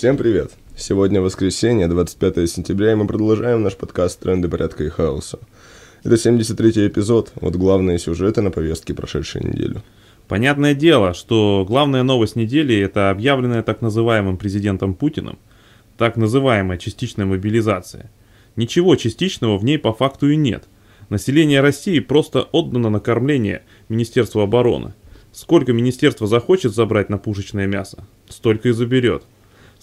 Всем привет! Сегодня воскресенье, 25 сентября, и мы продолжаем наш подкаст «Тренды порядка и хаоса». Это 73-й эпизод, вот главные сюжеты на повестке прошедшей неделю. Понятное дело, что главная новость недели – это объявленная так называемым президентом Путиным так называемая частичная мобилизация. Ничего частичного в ней по факту и нет. Население России просто отдано на кормление Министерству обороны. Сколько министерство захочет забрать на пушечное мясо, столько и заберет.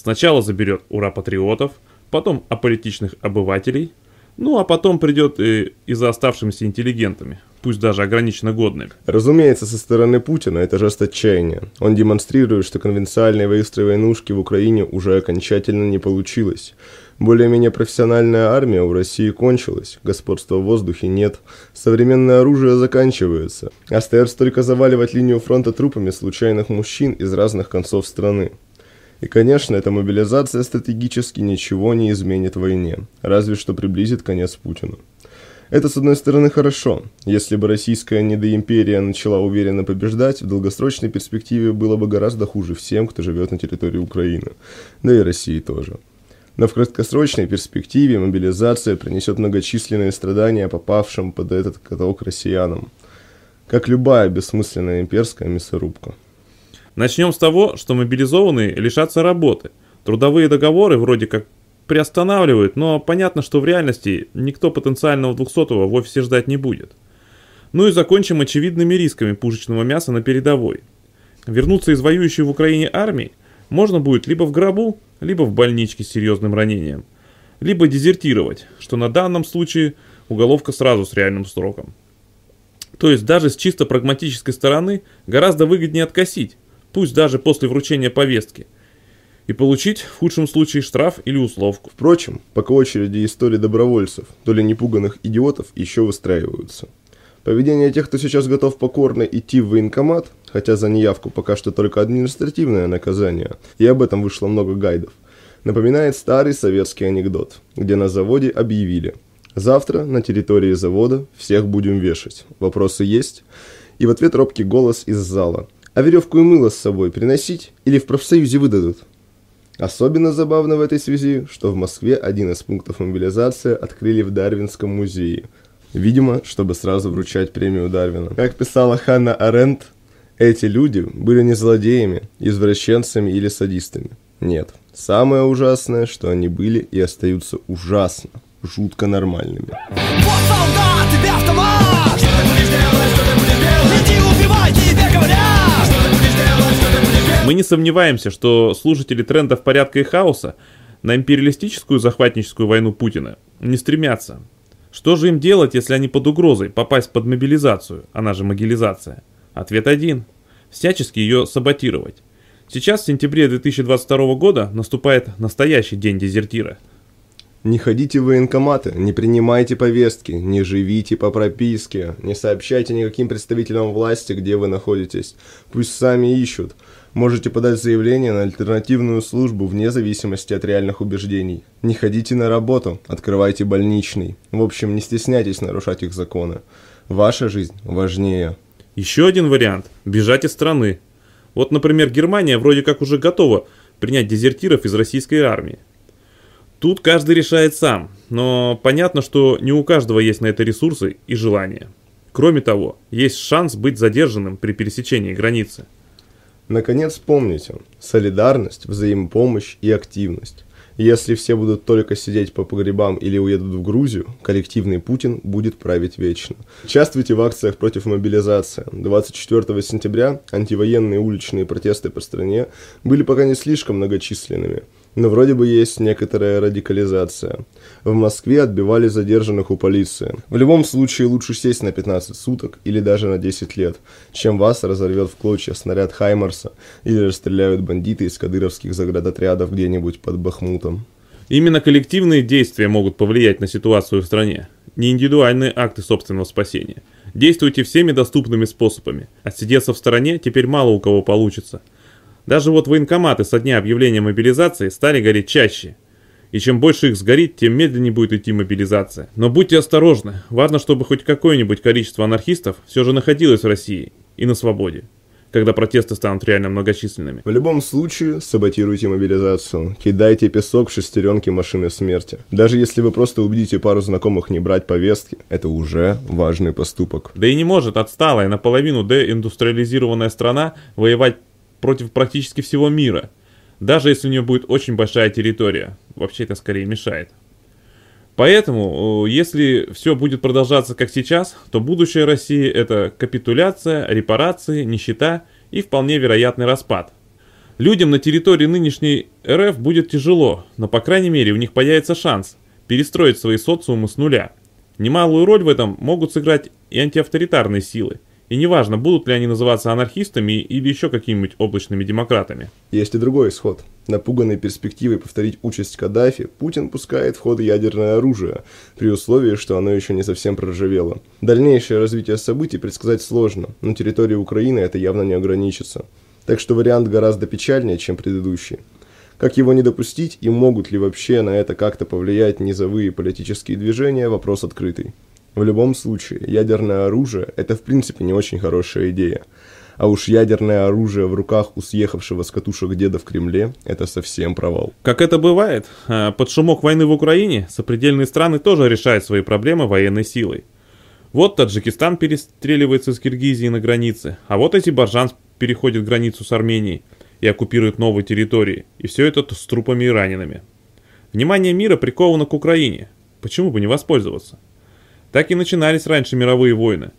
Сначала заберет ура патриотов, потом аполитичных обывателей, ну а потом придет и, и за оставшимися интеллигентами, пусть даже ограниченно годными. Разумеется, со стороны Путина это жест отчаяния. Он демонстрирует, что конвенциальной быстрой войнушки в Украине уже окончательно не получилось. Более-менее профессиональная армия у России кончилась, господства в воздухе нет, современное оружие заканчивается. Остается только заваливать линию фронта трупами случайных мужчин из разных концов страны. И, конечно, эта мобилизация стратегически ничего не изменит в войне, разве что приблизит конец Путину. Это, с одной стороны, хорошо. Если бы российская недоимперия начала уверенно побеждать, в долгосрочной перспективе было бы гораздо хуже всем, кто живет на территории Украины. Да и России тоже. Но в краткосрочной перспективе мобилизация принесет многочисленные страдания попавшим под этот каток россиянам. Как любая бессмысленная имперская мясорубка. Начнем с того, что мобилизованные лишатся работы. Трудовые договоры вроде как приостанавливают, но понятно, что в реальности никто потенциального 200-го в офисе ждать не будет. Ну и закончим очевидными рисками пушечного мяса на передовой. Вернуться из воюющей в Украине армии можно будет либо в гробу, либо в больничке с серьезным ранением, либо дезертировать, что на данном случае уголовка сразу с реальным сроком. То есть даже с чисто прагматической стороны гораздо выгоднее откосить, пусть даже после вручения повестки, и получить в худшем случае штраф или условку. Впрочем, пока очереди истории добровольцев, то ли непуганных идиотов, еще выстраиваются. Поведение тех, кто сейчас готов покорно идти в военкомат, хотя за неявку пока что только административное наказание, и об этом вышло много гайдов, напоминает старый советский анекдот, где на заводе объявили «Завтра на территории завода всех будем вешать. Вопросы есть?» И в ответ робкий голос из зала – а веревку и мыло с собой приносить или в профсоюзе выдадут? Особенно забавно в этой связи, что в Москве один из пунктов мобилизации открыли в Дарвинском музее. Видимо, чтобы сразу вручать премию Дарвина. Как писала Ханна Аренд, эти люди были не злодеями, извращенцами или садистами. Нет, самое ужасное, что они были и остаются ужасно, жутко нормальными. Вот солдат, Мы не сомневаемся, что служители трендов порядка и хаоса на империалистическую захватническую войну Путина не стремятся. Что же им делать, если они под угрозой попасть под мобилизацию, она же могилизация? Ответ один. Всячески ее саботировать. Сейчас, в сентябре 2022 года, наступает настоящий день дезертира. Не ходите в военкоматы, не принимайте повестки, не живите по прописке, не сообщайте никаким представителям власти, где вы находитесь. Пусть сами ищут. Можете подать заявление на альтернативную службу вне зависимости от реальных убеждений. Не ходите на работу, открывайте больничный. В общем, не стесняйтесь нарушать их законы. Ваша жизнь важнее. Еще один вариант – бежать из страны. Вот, например, Германия вроде как уже готова принять дезертиров из российской армии. Тут каждый решает сам, но понятно, что не у каждого есть на это ресурсы и желание. Кроме того, есть шанс быть задержанным при пересечении границы – Наконец помните, солидарность, взаимопомощь и активность. Если все будут только сидеть по погребам или уедут в Грузию, коллективный Путин будет править вечно. Участвуйте в акциях против мобилизации. 24 сентября антивоенные уличные протесты по стране были пока не слишком многочисленными – но вроде бы есть некоторая радикализация. В Москве отбивали задержанных у полиции. В любом случае лучше сесть на 15 суток или даже на 10 лет, чем вас разорвет в клочья снаряд Хаймарса или расстреляют бандиты из кадыровских заградотрядов где-нибудь под Бахмутом. Именно коллективные действия могут повлиять на ситуацию в стране, не индивидуальные акты собственного спасения. Действуйте всеми доступными способами. Отсидеться в стороне теперь мало у кого получится – даже вот военкоматы со дня объявления мобилизации стали гореть чаще. И чем больше их сгорит, тем медленнее будет идти мобилизация. Но будьте осторожны. Важно, чтобы хоть какое-нибудь количество анархистов все же находилось в России и на свободе. когда протесты станут реально многочисленными. В любом случае, саботируйте мобилизацию. Кидайте песок в шестеренки машины смерти. Даже если вы просто убедите пару знакомых не брать повестки, это уже важный поступок. Да и не может отсталая, наполовину деиндустриализированная страна воевать против практически всего мира. Даже если у нее будет очень большая территория. Вообще это скорее мешает. Поэтому, э, если все будет продолжаться как сейчас, то будущее России это капитуляция, репарации, нищета и вполне вероятный распад. Людям на территории нынешней РФ будет тяжело, но по крайней мере у них появится шанс перестроить свои социумы с нуля. Немалую роль в этом могут сыграть и антиавторитарные силы. И неважно, будут ли они называться анархистами или еще какими-нибудь облачными демократами. Есть и другой исход. Напуганный перспективой повторить участь Каддафи, Путин пускает в ход ядерное оружие, при условии, что оно еще не совсем проржавело. Дальнейшее развитие событий предсказать сложно, но территория Украины это явно не ограничится. Так что вариант гораздо печальнее, чем предыдущий. Как его не допустить и могут ли вообще на это как-то повлиять низовые политические движения – вопрос открытый. В любом случае, ядерное оружие – это в принципе не очень хорошая идея. А уж ядерное оружие в руках у съехавшего с катушек деда в Кремле – это совсем провал. Как это бывает, а, под шумок войны в Украине сопредельные страны тоже решают свои проблемы военной силой. Вот Таджикистан перестреливается с Киргизией на границе, а вот Азербайджан переходит границу с Арменией и оккупирует новые территории, и все это с трупами и ранеными. Внимание мира приковано к Украине. Почему бы не воспользоваться? Так и начинались раньше мировые войны.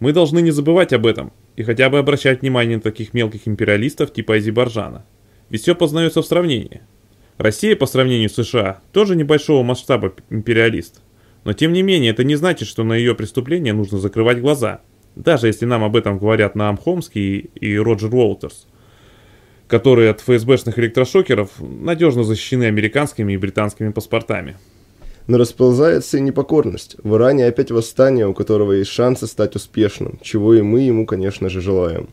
Мы должны не забывать об этом и хотя бы обращать внимание на таких мелких империалистов типа Азербайджана. Ведь все познается в сравнении. Россия по сравнению с США тоже небольшого масштаба империалист. Но тем не менее это не значит, что на ее преступления нужно закрывать глаза. Даже если нам об этом говорят Наам Хомский и Роджер Уолтерс, которые от ФСБшных электрошокеров надежно защищены американскими и британскими паспортами. Но расползается и непокорность. В Иране опять восстание, у которого есть шансы стать успешным, чего и мы ему, конечно же, желаем.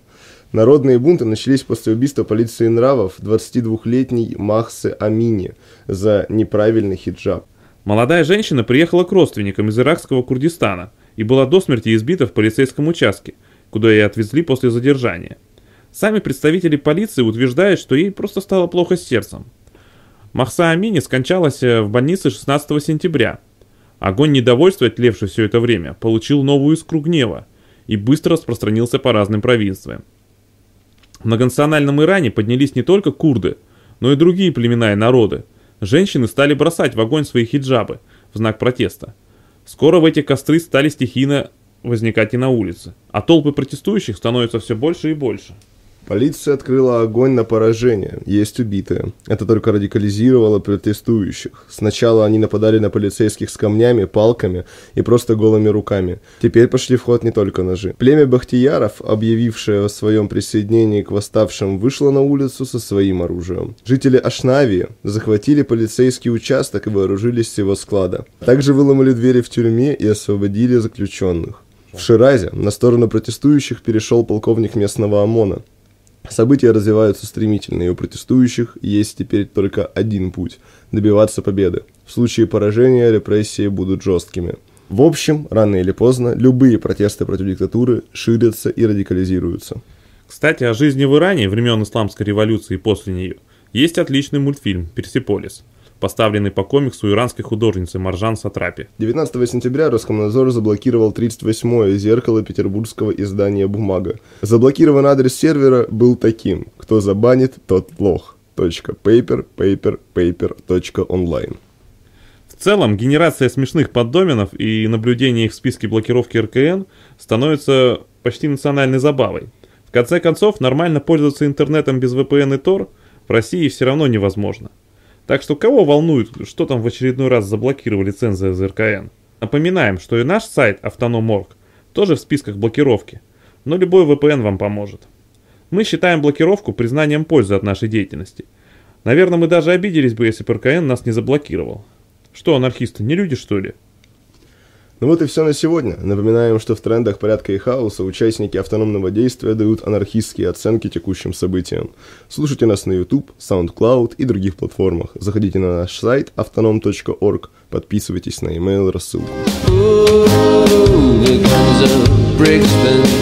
Народные бунты начались после убийства полиции нравов 22-летней Махсы Амини за неправильный хиджаб. Молодая женщина приехала к родственникам из иракского Курдистана и была до смерти избита в полицейском участке, куда ее отвезли после задержания. Сами представители полиции утверждают, что ей просто стало плохо с сердцем. Махса Амини скончалась э, в больнице 16 сентября. Огонь недовольства, тлевший все это время, получил новую искру гнева и быстро распространился по разным провинциям. В многонациональном Иране поднялись не только курды, но и другие племена и народы. Женщины стали бросать в огонь свои хиджабы в знак протеста. Скоро в эти костры стали стихийно возникать и на улице, а толпы протестующих становятся все больше и больше. Полиция открыла огонь на поражение. Есть убитые. Это только радикализировало протестующих. Сначала они нападали на полицейских с камнями, палками и просто голыми руками. Теперь пошли в ход не только ножи. Племя Бахтияров, объявившее о своем присоединении к восставшим, вышло на улицу со своим оружием. Жители Ашнавии захватили полицейский участок и вооружились с его склада. Также выломали двери в тюрьме и освободили заключенных. В Ширазе на сторону протестующих перешел полковник местного ОМОНа. События развиваются стремительно, и у протестующих есть теперь только один путь – добиваться победы. В случае поражения репрессии будут жесткими. В общем, рано или поздно, любые протесты против диктатуры ширятся и радикализируются. Кстати, о жизни в Иране времен Исламской революции и после нее есть отличный мультфильм «Персиполис», поставленный по комиксу иранской художницы Маржан Сатрапи. 19 сентября Роскомнадзор заблокировал 38-е зеркало петербургского издания «Бумага». Заблокирован адрес сервера был таким «Кто забанит, тот лох». .paper, paper, paper, .online. В целом, генерация смешных поддоменов и наблюдение их в списке блокировки РКН становится почти национальной забавой. В конце концов, нормально пользоваться интернетом без VPN и Tor в России все равно невозможно. Так что кого волнует, что там в очередной раз заблокировали цензы из РКН? Напоминаем, что и наш сайт Автономорг тоже в списках блокировки, но любой VPN вам поможет. Мы считаем блокировку признанием пользы от нашей деятельности. Наверное, мы даже обиделись бы, если бы РКН нас не заблокировал. Что, анархисты, не люди что ли? Ну вот и все на сегодня. Напоминаем, что в трендах порядка и хаоса участники автономного действия дают анархистские оценки текущим событиям. Слушайте нас на YouTube, SoundCloud и других платформах. Заходите на наш сайт autonom.org, подписывайтесь на email рассылку. Brixton.